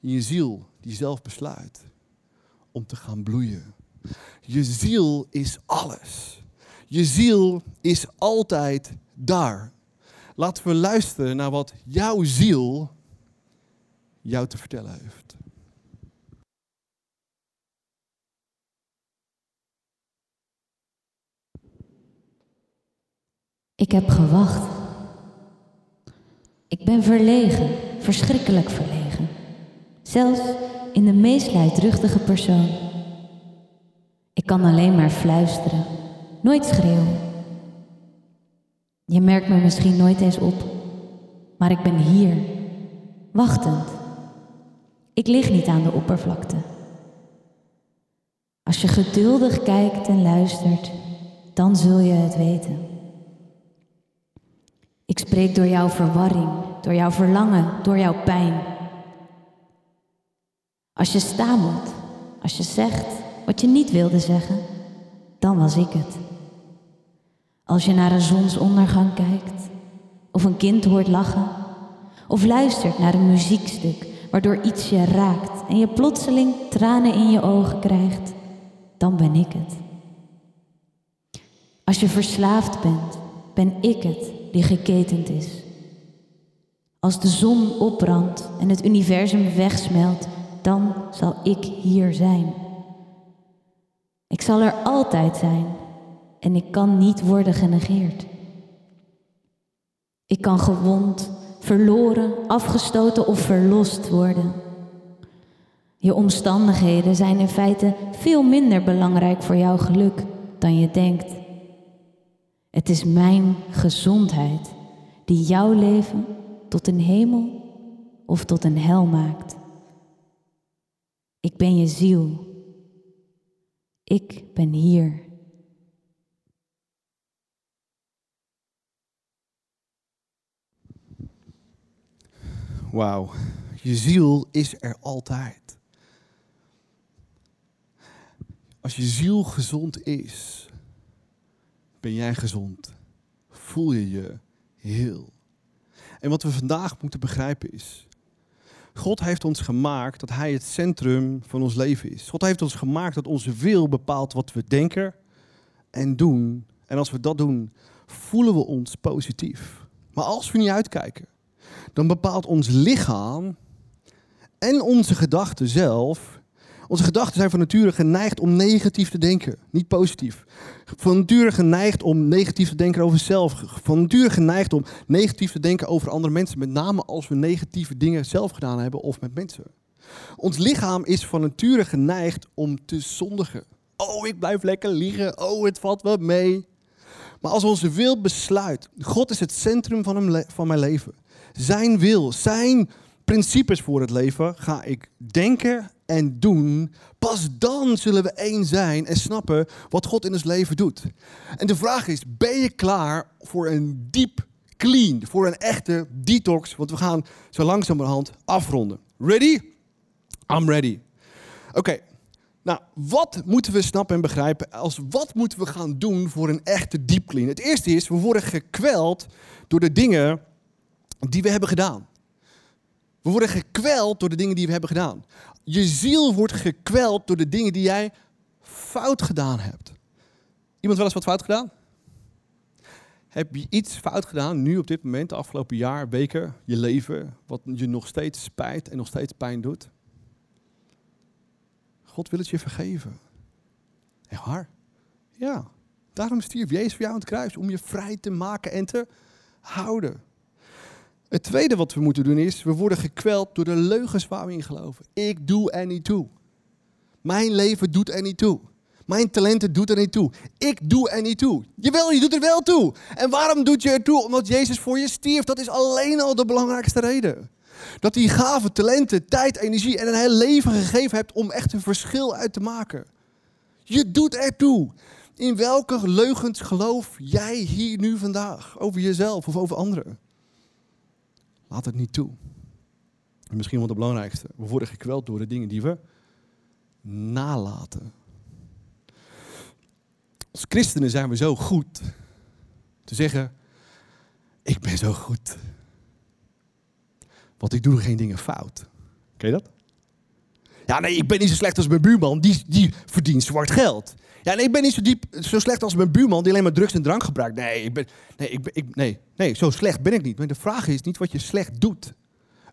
Je ziel die zelf besluit om te gaan bloeien. Je ziel is alles. Je ziel is altijd daar. Laten we luisteren naar wat jouw ziel jou te vertellen heeft. Ik heb gewacht. Ik ben verlegen, verschrikkelijk verlegen. Zelfs in de meest luidruchtige persoon. Ik kan alleen maar fluisteren, nooit schreeuwen. Je merkt me misschien nooit eens op, maar ik ben hier, wachtend. Ik lig niet aan de oppervlakte. Als je geduldig kijkt en luistert, dan zul je het weten. Ik spreek door jouw verwarring, door jouw verlangen, door jouw pijn. Als je stamelt, als je zegt wat je niet wilde zeggen, dan was ik het. Als je naar een zonsondergang kijkt, of een kind hoort lachen, of luistert naar een muziekstuk waardoor iets je raakt en je plotseling tranen in je ogen krijgt, dan ben ik het. Als je verslaafd bent, ben ik het die geketend is. Als de zon opbrandt en het universum wegsmelt, dan zal ik hier zijn. Ik zal er altijd zijn en ik kan niet worden genegeerd. Ik kan gewond, verloren, afgestoten of verlost worden. Je omstandigheden zijn in feite veel minder belangrijk voor jouw geluk dan je denkt. Het is mijn gezondheid die jouw leven tot een hemel of tot een hel maakt. Ik ben je ziel. Ik ben hier. Wauw, je ziel is er altijd. Als je ziel gezond is, ben jij gezond. Voel je je heel. En wat we vandaag moeten begrijpen is, God heeft ons gemaakt dat Hij het centrum van ons leven is. God heeft ons gemaakt dat onze wil bepaalt wat we denken en doen. En als we dat doen, voelen we ons positief. Maar als we niet uitkijken, dan bepaalt ons lichaam en onze gedachten zelf. Onze gedachten zijn van nature geneigd om negatief te denken, niet positief. Van nature geneigd om negatief te denken over zelf. Van nature geneigd om negatief te denken over andere mensen. Met name als we negatieve dingen zelf gedaan hebben of met mensen. Ons lichaam is van nature geneigd om te zondigen. Oh, ik blijf lekker liegen. Oh, het valt wel mee. Maar als onze wil besluit, God is het centrum van, van mijn leven. Zijn wil, zijn principes voor het leven ga ik denken en doen. Pas dan zullen we één zijn en snappen wat God in ons leven doet. En de vraag is, ben je klaar voor een diep clean, voor een echte detox? Want we gaan zo langzamerhand afronden. Ready? I'm ready. Oké, nou, wat moeten we snappen en begrijpen? Als wat moeten we gaan doen voor een echte deep clean? Het eerste is, we worden gekweld door de dingen die we hebben gedaan. We worden gekweld door de dingen die we hebben gedaan. Je ziel wordt gekweld door de dingen die jij fout gedaan hebt. Iemand wel eens wat fout gedaan? Heb je iets fout gedaan, nu op dit moment, de afgelopen jaar, weken, je leven, wat je nog steeds spijt en nog steeds pijn doet? God wil het je vergeven. Echt waar? Ja. Daarom stierf Jezus voor jou aan het kruis, om je vrij te maken en te houden. Het tweede wat we moeten doen is, we worden gekweld door de leugens waar we in geloven. Ik doe er niet toe. Mijn leven doet er niet toe. Mijn talenten doet er niet toe. Ik doe er niet toe. Jawel, je doet er wel toe. En waarom doet je er toe? Omdat Jezus voor je stierf. Dat is alleen al de belangrijkste reden. Dat hij gave talenten, tijd, energie en een heel leven gegeven hebt om echt een verschil uit te maken. Je doet er toe. In welke leugens geloof jij hier nu vandaag? Over jezelf of over anderen? Laat het niet toe. En misschien wel het belangrijkste. We worden gekweld door de dingen die we nalaten. Als christenen zijn we zo goed te zeggen, ik ben zo goed. Want ik doe geen dingen fout. Ken je dat? Ja, nee, ik ben niet zo slecht als mijn buurman. Die, die verdient zwart geld. Ja, nee, ik ben niet zo, diep, zo slecht als mijn buurman die alleen maar drugs en drank gebruikt. Nee, ik ben, nee, ik, ik, nee, nee, zo slecht ben ik niet. Maar de vraag is niet wat je slecht doet.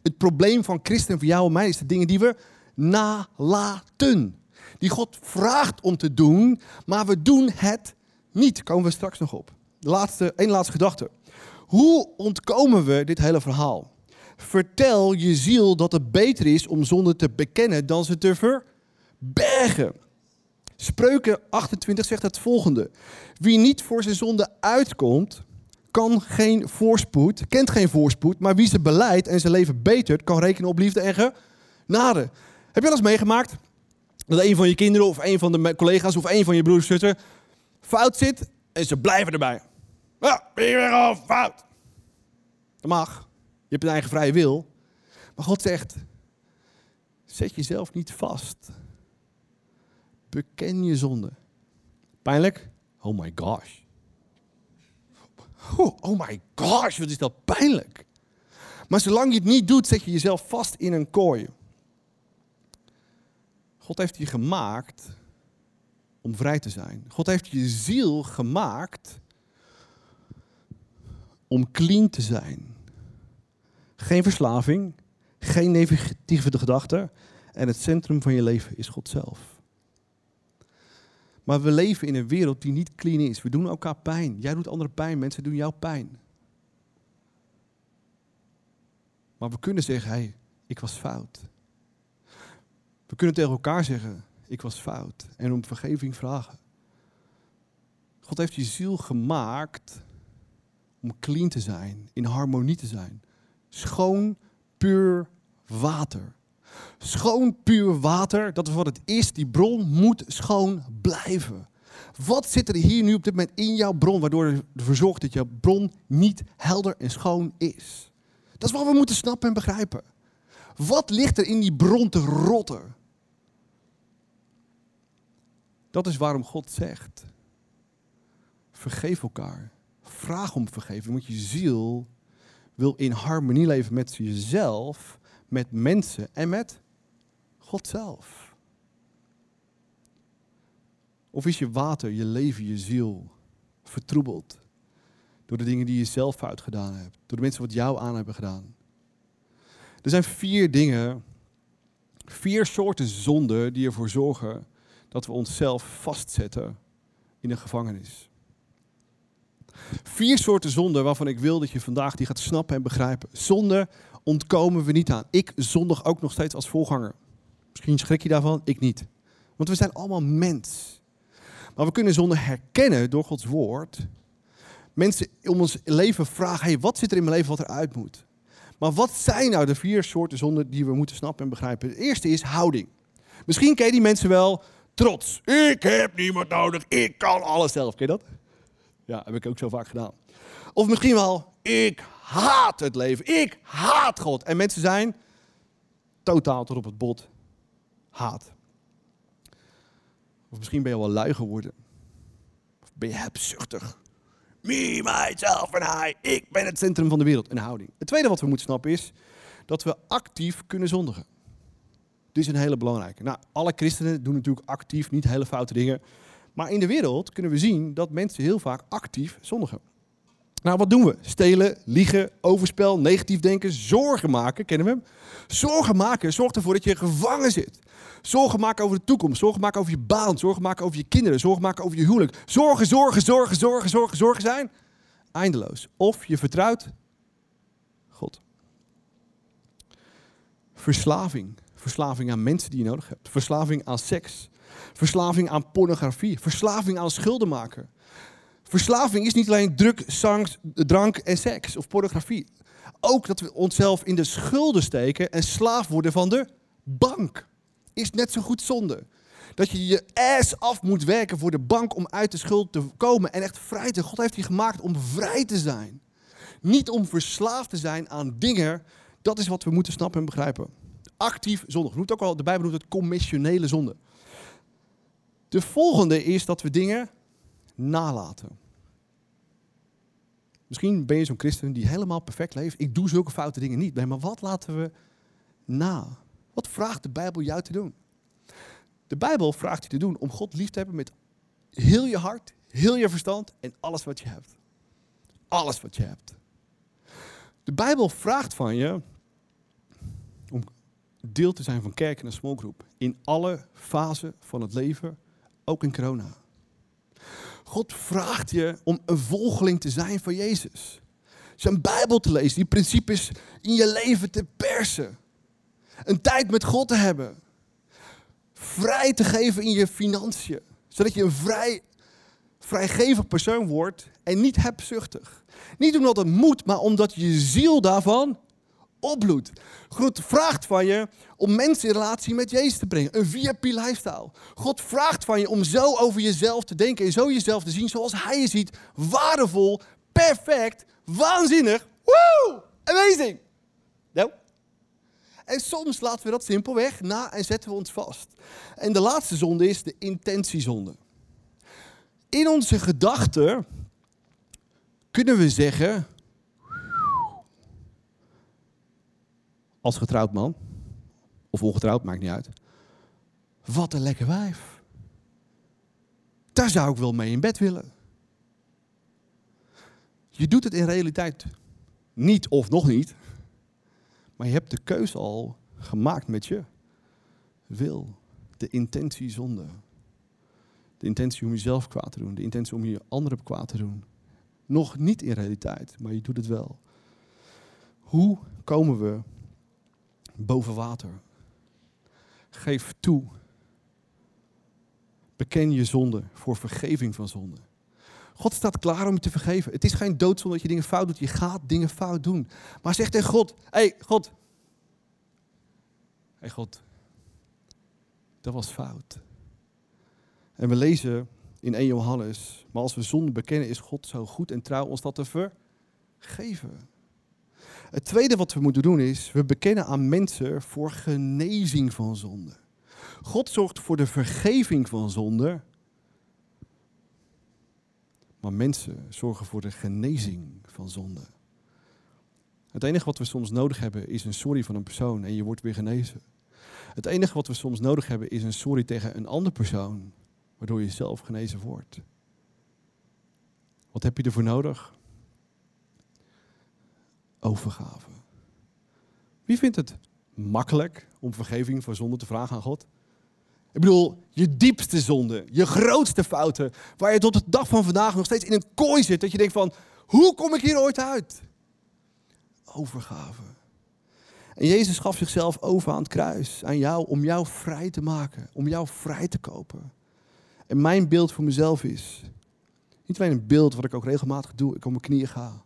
Het probleem van christen voor jou en mij is de dingen die we nalaten. Die God vraagt om te doen, maar we doen het niet. Komen we straks nog op. De laatste, laatste gedachte. Hoe ontkomen we dit hele verhaal? Vertel je ziel dat het beter is om zonde te bekennen dan ze te verbergen. Spreuken 28 zegt het volgende. Wie niet voor zijn zonde uitkomt, kan geen voorspoed, kent geen voorspoed, maar wie ze beleidt en zijn leven betert, kan rekenen op liefde en genade. Heb je wel eens meegemaakt dat een van je kinderen of een van de collega's of een van je broers zussen fout zit en ze blijven erbij? Ja, weer al fout? Dat mag. Je hebt een eigen vrije wil. Maar God zegt, zet jezelf niet vast. Beken je zonde. Pijnlijk? Oh my gosh. Oh, oh my gosh, wat is dat pijnlijk. Maar zolang je het niet doet, zet je jezelf vast in een kooi. God heeft je gemaakt om vrij te zijn. God heeft je ziel gemaakt om clean te zijn. Geen verslaving, geen negatieve gedachten. En het centrum van je leven is God zelf. Maar we leven in een wereld die niet clean is. We doen elkaar pijn. Jij doet anderen pijn, mensen doen jou pijn. Maar we kunnen zeggen, hé, hey, ik was fout. We kunnen tegen elkaar zeggen, ik was fout. En om vergeving vragen. God heeft je ziel gemaakt om clean te zijn, in harmonie te zijn. Schoon, puur water. Schoon, puur water, dat is wat het is. Die bron moet schoon blijven. Wat zit er hier nu op dit moment in jouw bron, waardoor ervoor zorgt dat jouw bron niet helder en schoon is? Dat is wat we moeten snappen en begrijpen. Wat ligt er in die bron te rotten? Dat is waarom God zegt: vergeef elkaar. Vraag om vergeving, want je ziel wil in harmonie leven met jezelf, met mensen en met God zelf. Of is je water, je leven, je ziel vertroebeld door de dingen die je zelf fout gedaan hebt, door de mensen wat jou aan hebben gedaan? Er zijn vier dingen, vier soorten zonden die ervoor zorgen dat we onszelf vastzetten in een gevangenis. Vier soorten zonden waarvan ik wil dat je vandaag die gaat snappen en begrijpen. Zonde ontkomen we niet aan. Ik zondig ook nog steeds als voorganger. Misschien schrik je daarvan, ik niet. Want we zijn allemaal mens. Maar we kunnen zonde herkennen door Gods woord. Mensen om ons leven vragen, hey, wat zit er in mijn leven wat eruit moet? Maar wat zijn nou de vier soorten zonden die we moeten snappen en begrijpen? De eerste is houding. Misschien ken je die mensen wel. Trots. Ik heb niemand nodig. Ik kan alles zelf. Ken je dat? Ja, heb ik ook zo vaak gedaan. Of misschien wel, ik haat het leven. Ik haat God. En mensen zijn totaal tot op het bot haat. Of misschien ben je wel lui geworden. Of ben je hebzuchtig. Me, myself en I. Ik ben het centrum van de wereld. Een houding. Het tweede wat we moeten snappen is dat we actief kunnen zondigen. Dit is een hele belangrijke. Nou, alle christenen doen natuurlijk actief niet hele foute dingen. Maar in de wereld kunnen we zien dat mensen heel vaak actief zondigen. Nou, wat doen we? Stelen, liegen, overspel, negatief denken, zorgen maken. Kennen we? Zorgen maken zorgt ervoor dat je gevangen zit. Zorgen maken over de toekomst, zorgen maken over je baan, zorgen maken over je kinderen, zorgen maken over je huwelijk. Zorgen, zorgen, zorgen, zorgen, zorgen, zorgen zijn eindeloos. Of je vertrouwt God. Verslaving. Verslaving aan mensen die je nodig hebt. Verslaving aan seks. Verslaving aan pornografie. Verslaving aan schulden maken. Verslaving is niet alleen druk, zang, drank en seks of pornografie. Ook dat we onszelf in de schulden steken en slaaf worden van de bank. Is net zo goed zonde. Dat je je ass af moet werken voor de bank om uit de schuld te komen en echt vrij te. God heeft je gemaakt om vrij te zijn. Niet om verslaafd te zijn aan dingen. Dat is wat we moeten snappen en begrijpen. Actief zonde. Ook al, de Bijbel noemt het commissionele zonde. De volgende is dat we dingen nalaten. Misschien ben je zo'n christen die helemaal perfect leeft. Ik doe zulke foute dingen niet. Maar wat laten we na? Wat vraagt de Bijbel jou te doen? De Bijbel vraagt je te doen om God lief te hebben met heel je hart, heel je verstand en alles wat je hebt. Alles wat je hebt. De Bijbel vraagt van je om deel te zijn van kerk en een smallgroep. In alle fasen van het leven, ook in corona. God vraagt je om een volgeling te zijn van Jezus. Zijn Bijbel te lezen, die principes in je leven te persen. Een tijd met God te hebben. Vrij te geven in je financiën. Zodat je een vrij, vrijgevig persoon wordt en niet hebzuchtig. Niet omdat het moet, maar omdat je ziel daarvan opbloedt. God vraagt van je om mensen in relatie met Jezus te brengen. Een VIP lifestyle. God vraagt van je om zo over jezelf te denken en zo jezelf te zien zoals Hij je ziet. Waardevol, perfect, waanzinnig. Woe! Amazing! Nou? En soms laten we dat simpelweg na en zetten we ons vast. En de laatste zonde is de intentiezonde. In onze gedachten kunnen we zeggen, als getrouwd man, of ongetrouwd, maakt niet uit. Wat een lekker wijf. Daar zou ik wel mee in bed willen. Je doet het in realiteit niet of nog niet. Maar je hebt de keuze al gemaakt met je wil. De intentie zonde. De intentie om jezelf kwaad te doen. De intentie om je anderen kwaad te doen. Nog niet in realiteit, maar je doet het wel. Hoe komen we boven water? Geef toe. Beken je zonde voor vergeving van zonde. God staat klaar om je te vergeven. Het is geen doodzonde dat je dingen fout doet. Je gaat dingen fout doen. Maar zeg tegen God: Hé, hey, God. Hey, God. Dat was fout. En we lezen in 1 Johannes: Maar als we zonde bekennen, is God zo goed en trouw ons dat te vergeven. Het tweede wat we moeten doen is, we bekennen aan mensen voor genezing van zonde. God zorgt voor de vergeving van zonde, maar mensen zorgen voor de genezing van zonde. Het enige wat we soms nodig hebben is een sorry van een persoon en je wordt weer genezen. Het enige wat we soms nodig hebben is een sorry tegen een andere persoon waardoor je zelf genezen wordt. Wat heb je ervoor nodig? Overgave. Wie vindt het makkelijk om vergeving voor zonde te vragen aan God? Ik bedoel, je diepste zonde, je grootste fouten, waar je tot de dag van vandaag nog steeds in een kooi zit, dat je denkt van, hoe kom ik hier ooit uit? Overgave. En Jezus gaf zichzelf over aan het kruis, aan jou, om jou vrij te maken, om jou vrij te kopen. En mijn beeld voor mezelf is, niet alleen een beeld wat ik ook regelmatig doe, ik op mijn knieën ga.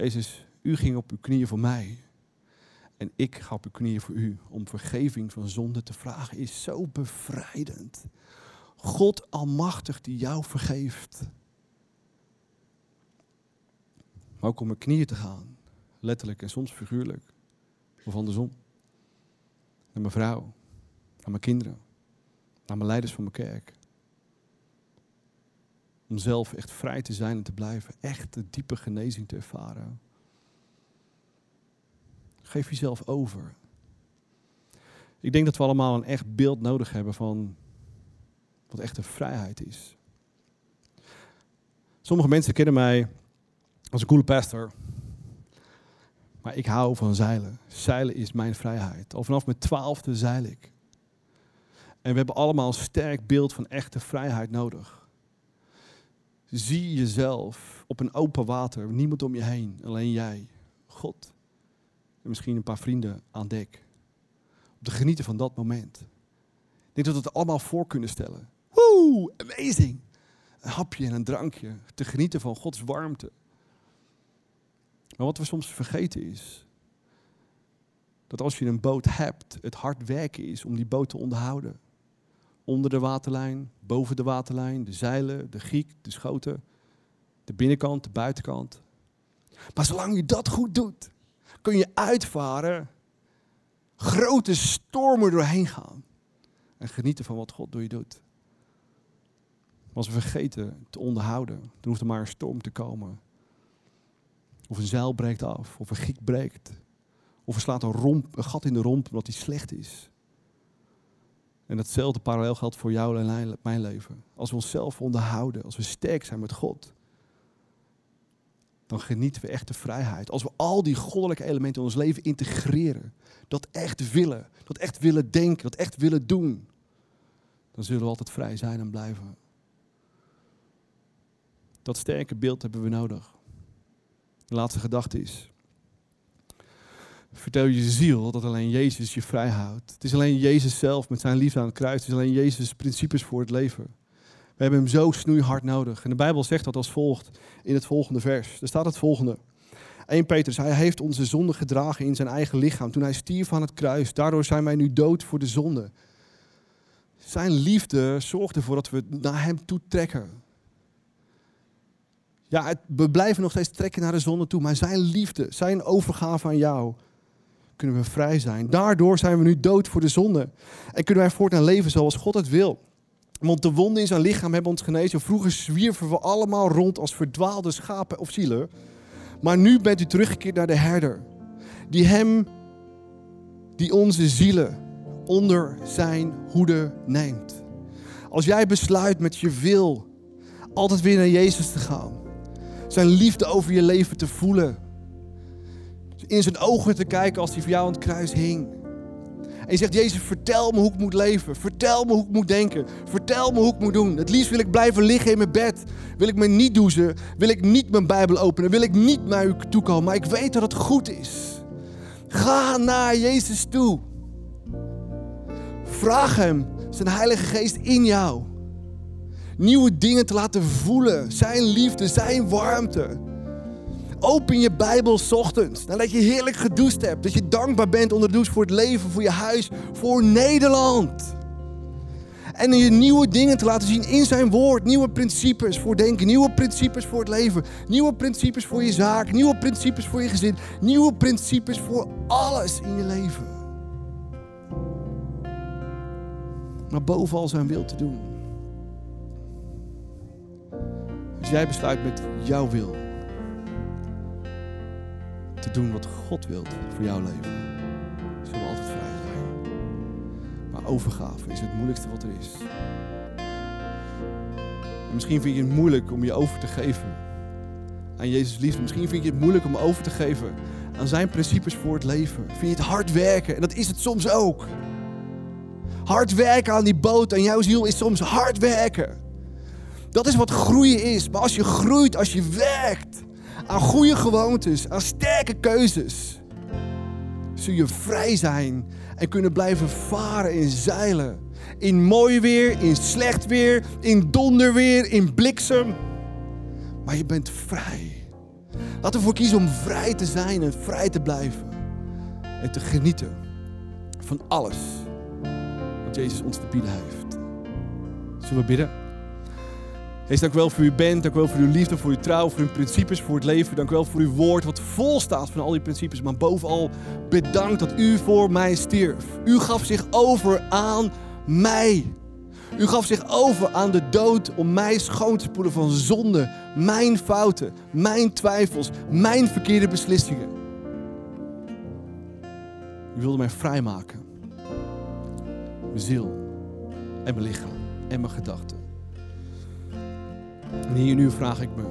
Jezus, u ging op uw knieën voor mij. En ik ga op uw knieën voor u om vergeving van zonde te vragen. Is zo bevrijdend. God almachtig die jou vergeeft. Maar ook om mijn knieën te gaan. Letterlijk en soms figuurlijk. Of andersom. Naar mijn vrouw. Naar mijn kinderen. Naar mijn leiders van mijn kerk. Om zelf echt vrij te zijn en te blijven. Echt de diepe genezing te ervaren. Geef jezelf over. Ik denk dat we allemaal een echt beeld nodig hebben van wat echte vrijheid is. Sommige mensen kennen mij als een coole pastor. Maar ik hou van zeilen. Zeilen is mijn vrijheid. Al vanaf mijn twaalfde zeil ik. En we hebben allemaal een sterk beeld van echte vrijheid nodig. Zie jezelf op een open water, niemand om je heen, alleen jij, God en misschien een paar vrienden aan dek. Om te genieten van dat moment. Ik denk dat we het allemaal voor kunnen stellen. Woe, amazing. Een hapje en een drankje. Te genieten van Gods warmte. Maar wat we soms vergeten is, dat als je een boot hebt, het hard werken is om die boot te onderhouden. Onder de waterlijn, boven de waterlijn, de zeilen, de giek, de schoten, de binnenkant, de buitenkant. Maar zolang je dat goed doet, kun je uitvaren, grote stormen doorheen gaan en genieten van wat God door je doet. Als we vergeten te onderhouden, dan hoeft er maar een storm te komen. Of een zeil breekt af, of een giek breekt. Of er slaat een, romp, een gat in de romp omdat die slecht is. En datzelfde parallel geldt voor jou en mijn leven. Als we onszelf onderhouden, als we sterk zijn met God, dan genieten we echt de vrijheid. Als we al die goddelijke elementen in ons leven integreren, dat echt willen, dat echt willen denken, dat echt willen doen, dan zullen we altijd vrij zijn en blijven. Dat sterke beeld hebben we nodig. De laatste gedachte is, vertel je ziel dat alleen Jezus je vrij houdt. Het is alleen Jezus zelf met zijn liefde aan het kruis. Het is alleen Jezus' principes voor het leven. We hebben hem zo snoeihard nodig. En de Bijbel zegt dat als volgt in het volgende vers. Er staat het volgende. 1 Petrus, hij heeft onze zonde gedragen in zijn eigen lichaam toen hij stierf aan het kruis. Daardoor zijn wij nu dood voor de zonde. Zijn liefde zorgt ervoor dat we naar hem toe trekken. Ja, we blijven nog steeds trekken naar de zonde toe, maar zijn liefde, zijn overgave aan jou, kunnen we vrij zijn. Daardoor zijn we nu dood voor de zonde. En kunnen wij voortaan leven zoals God het wil. Want de wonden in zijn lichaam hebben ons genezen. Vroeger zwierven we allemaal rond als verdwaalde schapen of zielen. Maar nu bent u teruggekeerd naar de herder. Die hem, die onze zielen onder zijn hoede neemt. Als jij besluit met je wil altijd weer naar Jezus te gaan. Zijn liefde over je leven te voelen. In zijn ogen te kijken als hij voor jou aan het kruis hing en je zegt, Jezus, vertel me hoe ik moet leven. Vertel me hoe ik moet denken. Vertel me hoe ik moet doen. Het liefst wil ik blijven liggen in mijn bed. Wil ik me niet douchen. Wil ik niet mijn Bijbel openen. Wil ik niet naar u toe komen. Maar ik weet dat het goed is. Ga naar Jezus toe. Vraag Hem, zijn Heilige Geest in jou. Nieuwe dingen te laten voelen. Zijn liefde, zijn warmte. Open je Bijbel ochtends. Nadat je heerlijk gedoucht hebt. Dat je dankbaar bent onder de douche voor het leven, voor je huis, voor Nederland. En je nieuwe dingen te laten zien in zijn woord. Nieuwe principes voor denken. Nieuwe principes voor het leven. Nieuwe principes voor je zaak. Nieuwe principes voor je gezin. Nieuwe principes voor alles in je leven. Maar bovenal zijn wil te doen. Als jij besluit met jouw wil te doen wat God wilt voor jouw leven, zullen we altijd vrij zijn. Maar overgave is het moeilijkste wat er is. En misschien vind je het moeilijk om je over te geven aan Jezus liefde. Misschien vind je het moeilijk om over te geven aan zijn principes voor het leven. Vind je het hard werken en dat is het soms ook. Hard werken aan die boot en jouw ziel is soms hard werken. Dat is wat groeien is. Maar als je groeit, als je werkt aan goede gewoontes, aan sterke keuzes, zul je vrij zijn en kunnen blijven varen en zeilen. In mooi weer, in slecht weer, in donderweer, in bliksem. Maar je bent vrij. We ervoor kiezen om vrij te zijn en vrij te blijven. En te genieten van alles wat Jezus ons te bieden heeft. Zullen we bidden? Heer, dank u wel voor uw bent, dank u wel voor uw liefde, voor uw trouw, voor uw principes, voor het leven. Dank u wel voor uw woord wat vol staat van al die principes. Maar bovenal bedankt dat u voor mij stierf. U gaf zich over aan mij. U gaf zich over aan de dood om mij schoon te spoelen van zonde, mijn fouten, mijn twijfels, mijn verkeerde beslissingen. U wilde mij vrijmaken. Mijn ziel en mijn lichaam en mijn gedachten. En hier nu vraag ik me,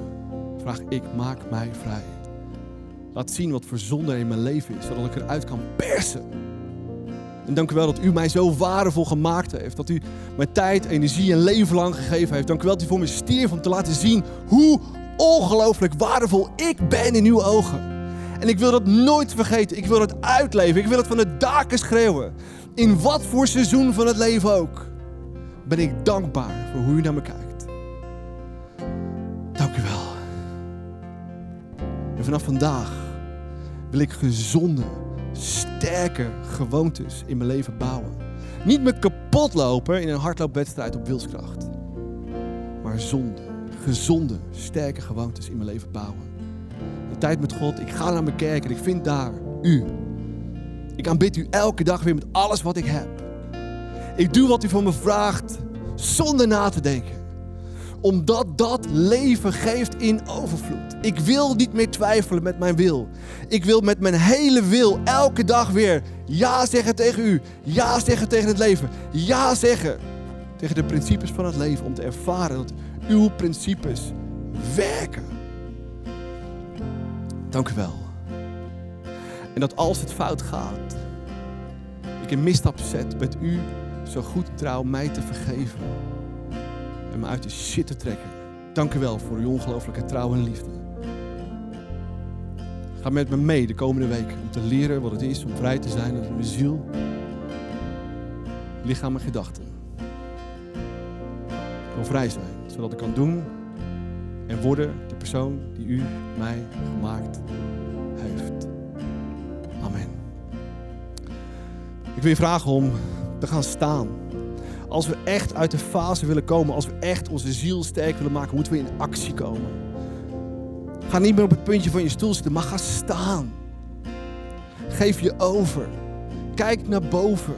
vraag ik, maak mij vrij. Laat zien wat voor zonde in mijn leven is, zodat ik eruit kan persen. En dank u wel dat u mij zo waardevol gemaakt heeft. Dat u mijn tijd, energie en leven lang gegeven heeft. Dank u wel dat u voor me stierf om te laten zien hoe ongelooflijk waardevol ik ben in uw ogen. En ik wil dat nooit vergeten. Ik wil dat uitleven. Ik wil het van de daken schreeuwen. In wat voor seizoen van het leven ook. Ben ik dankbaar voor hoe u naar me kijkt. En vanaf vandaag wil ik gezonde, sterke gewoontes in mijn leven bouwen. Niet me kapot lopen in een hardloopwedstrijd op wilskracht. Maar zonde, gezonde, sterke gewoontes in mijn leven bouwen. Een tijd met God. Ik ga naar mijn kerk en ik vind daar u. Ik aanbid u elke dag weer met alles wat ik heb. Ik doe wat u van me vraagt zonder na te denken omdat dat leven geeft in overvloed. Ik wil niet meer twijfelen met mijn wil. Ik wil met mijn hele wil elke dag weer ja zeggen tegen u. Ja zeggen tegen het leven. Ja zeggen tegen de principes van het leven. Om te ervaren dat uw principes werken. Dank u wel. En dat als het fout gaat, ik een misstap zet met u zo goed trouw mij te vergeven en me uit de shit te trekken. Dank u wel voor uw ongelooflijke trouw en liefde. Ga met me mee de komende week om te leren wat het is om vrij te zijn uit mijn ziel, lichaam en gedachten. Ik wil vrij zijn, zodat ik kan doen en worden de persoon die u mij gemaakt heeft. Amen. Ik wil je vragen om te gaan staan. Als we echt uit de fase willen komen, als we echt onze ziel sterk willen maken, moeten we in actie komen. Ga niet meer op het puntje van je stoel zitten, maar ga staan. Geef je over. Kijk naar boven.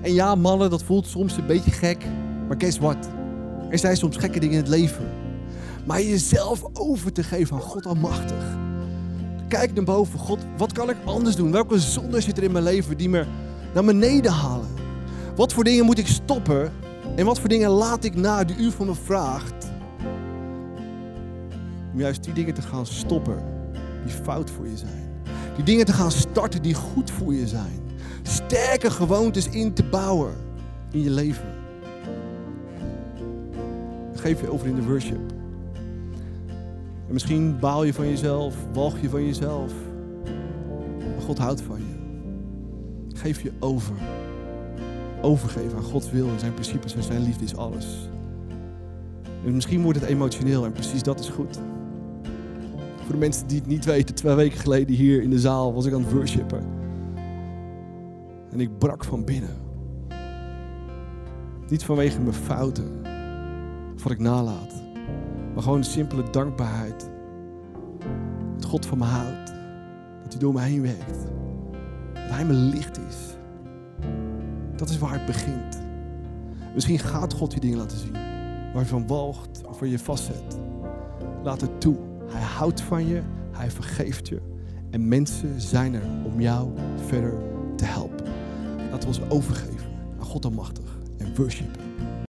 En ja, mannen, dat voelt soms een beetje gek. Maar guess what? Er zijn soms gekke dingen in het leven. Maar jezelf over te geven aan God Almachtig. Kijk naar boven. God, wat kan ik anders doen? Welke zonde zit er in mijn leven die me naar beneden halen? Wat voor dingen moet ik stoppen? En wat voor dingen laat ik na die u van me vraagt? Om juist die dingen te gaan stoppen die fout voor je zijn. Die dingen te gaan starten die goed voor je zijn. Sterke gewoontes in te bouwen in je leven. Geef je over in de worship. En misschien baal je van jezelf, walg je van jezelf. Maar God houdt van je. Geef je over overgeven aan Gods wil en zijn principes en zijn liefde is alles. En misschien wordt het emotioneel en precies dat is goed. Voor de mensen die het niet weten, twee weken geleden hier in de zaal was ik aan het worshipen. En ik brak van binnen. Niet vanwege mijn fouten, of wat ik nalaat. Maar gewoon een simpele dankbaarheid. Dat God van me houdt. Dat hij door me heen werkt. Dat hij mijn licht is. Dat is waar het begint. Misschien gaat God je dingen laten zien. Waar je van walgt of waar je vastzet. Laat het toe. Hij houdt van je. Hij vergeeft je. En mensen zijn er om jou verder te helpen. Laten we ons overgeven aan God Almachtig en worshipen.